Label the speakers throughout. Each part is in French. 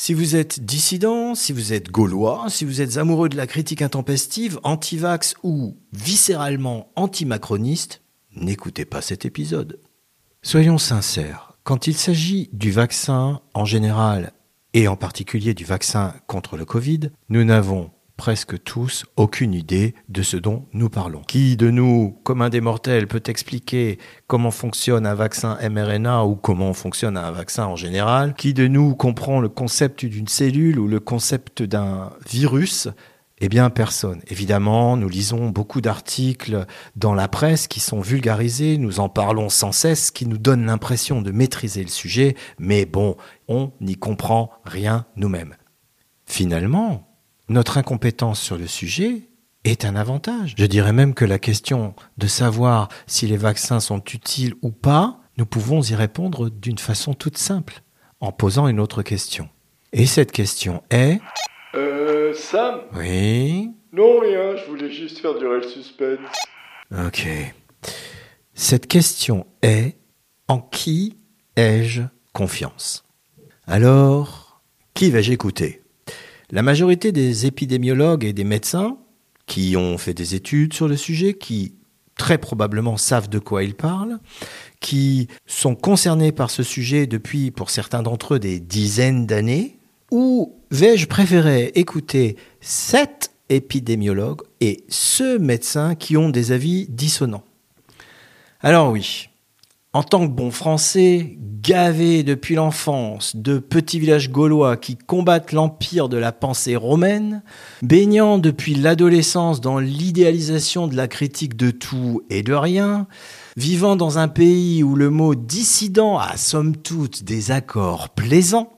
Speaker 1: Si vous êtes dissident, si vous êtes gaulois, si vous êtes amoureux de la critique intempestive, anti-vax ou viscéralement anti-macroniste, n'écoutez pas cet épisode. Soyons sincères, quand il s'agit du vaccin en général et en particulier du vaccin contre le Covid, nous n'avons presque tous aucune idée de ce dont nous parlons. Qui de nous, comme un des mortels, peut expliquer comment fonctionne un vaccin mRNA ou comment fonctionne un vaccin en général? Qui de nous comprend le concept d'une cellule ou le concept d'un virus? Eh bien, personne. Évidemment, nous lisons beaucoup d'articles dans la presse qui sont vulgarisés, nous en parlons sans cesse, qui nous donnent l'impression de maîtriser le sujet, mais bon, on n'y comprend rien nous-mêmes. Finalement, notre incompétence sur le sujet est un avantage. Je dirais même que la question de savoir si les vaccins sont utiles ou pas, nous pouvons y répondre d'une façon toute simple, en posant une autre question. Et cette question est...
Speaker 2: Euh, Sam?
Speaker 1: Oui?
Speaker 2: Non, rien, je voulais juste faire durer le suspense.
Speaker 1: Ok. Cette question est... En qui ai-je confiance? Alors, qui vais-je écouter? La majorité des épidémiologues et des médecins qui ont fait des études sur le sujet, qui très probablement savent de quoi ils parlent, qui sont concernés par ce sujet depuis, pour certains d'entre eux, des dizaines d'années, ou vais-je préférer écouter sept épidémiologues et ceux médecins qui ont des avis dissonants? Alors oui, en tant que bon français, gavé depuis l'enfance de petits villages gaulois qui combattent l'empire de la pensée romaine, baignant depuis l'adolescence dans l'idéalisation de la critique de tout et de rien, vivant dans un pays où le mot dissident a somme toute des accords plaisants,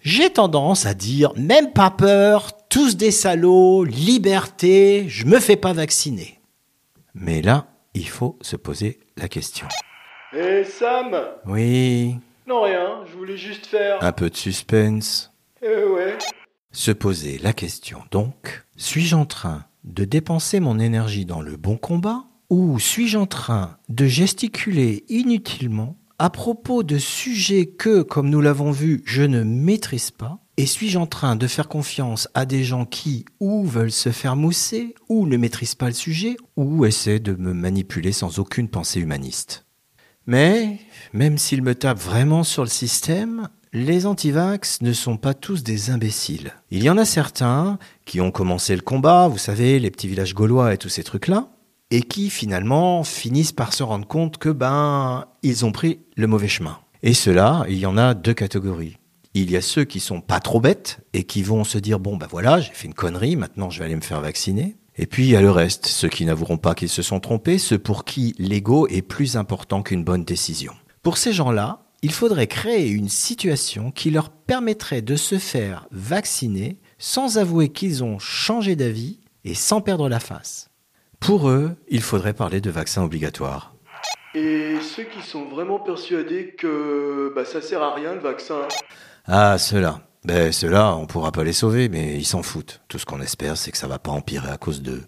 Speaker 1: j'ai tendance à dire même pas peur, tous des salauds, liberté, je me fais pas vacciner. Mais là, il faut se poser la question.
Speaker 2: Hé Sam
Speaker 1: Oui,
Speaker 2: Non, rien, je voulais juste faire.
Speaker 1: un peu de suspense.
Speaker 2: Eh ouais.
Speaker 1: Se poser la question donc, suis-je en train de dépenser mon énergie dans le bon combat ou suis-je en train de gesticuler inutilement à propos de sujets que, comme nous l'avons vu, je ne maîtrise pas? Et suis-je en train de faire confiance à des gens qui ou veulent se faire mousser ou ne maîtrisent pas le sujet ou essaient de me manipuler sans aucune pensée humaniste? Mais, même s'ils me tapent vraiment sur le système, les antivax ne sont pas tous des imbéciles. Il y en a certains qui ont commencé le combat, vous savez, les petits villages gaulois et tous ces trucs-là, et qui finalement finissent par se rendre compte que ben ils ont pris le mauvais chemin. Et cela, il y en a deux catégories. Il y a ceux qui sont pas trop bêtes et qui vont se dire bon ben voilà, j'ai fait une connerie, maintenant je vais aller me faire vacciner. Et puis il y a le reste, ceux qui n'avoueront pas qu'ils se sont trompés, ceux pour qui l'ego est plus important qu'une bonne décision. Pour ces gens-là, il faudrait créer une situation qui leur permettrait de se faire vacciner sans avouer qu'ils ont changé d'avis et sans perdre la face. Pour eux, il faudrait parler de vaccin obligatoire.
Speaker 2: Et ceux qui sont vraiment persuadés que bah, ça sert à rien le vaccin.
Speaker 1: Ah, ceux-là. Ben, ceux-là, on pourra pas les sauver, mais ils s'en foutent. Tout ce qu'on espère, c'est que ça va pas empirer à cause d'eux.